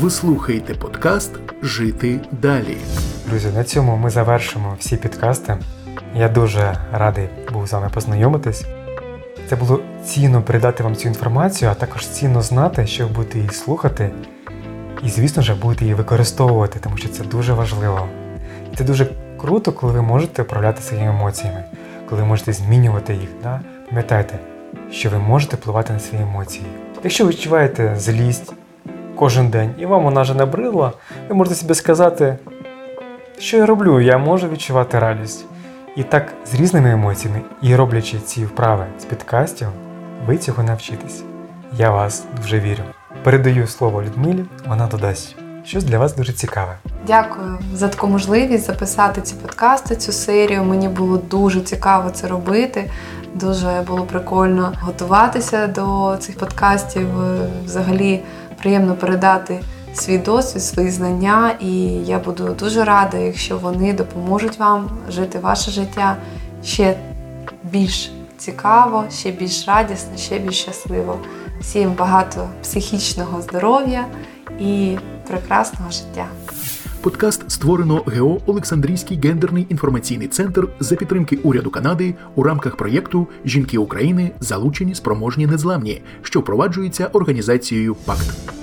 Ви слухаєте подкаст Жити далі. Друзі, на цьому ми завершимо всі підкасти. Я дуже радий був з вами познайомитись. Це було цінно передати вам цю інформацію, а також цінно знати, що будете її слухати. І, звісно ж, будете її використовувати, тому що це дуже важливо. І це дуже круто, коли ви можете управляти своїми емоціями, коли ви можете змінювати їх. Да? Пам'ятайте, що ви можете впливати на свої емоції. Якщо ви відчуваєте злість кожен день і вам вона вже набридла, ви можете собі сказати, що я роблю, я можу відчувати радість. І так з різними емоціями і роблячи ці вправи з підкастів, ви цього навчитесь. Я вас дуже вірю. Передаю слово Людмилі, вона додасть щось для вас дуже цікаве. Дякую за таку можливість записати ці подкасти, цю серію. Мені було дуже цікаво це робити. Дуже було прикольно готуватися до цих подкастів. Взагалі приємно передати свій досвід, свої знання, і я буду дуже рада, якщо вони допоможуть вам жити ваше життя ще більш цікаво, ще більш радісно, ще більш щасливо. Всім багато психічного здоров'я і прекрасного життя. Подкаст створено ГЕО Олександрійський гендерний інформаційний центр за підтримки уряду Канади у рамках проєкту Жінки України залучені спроможні незламні, що впроваджується організацією ПАКТ.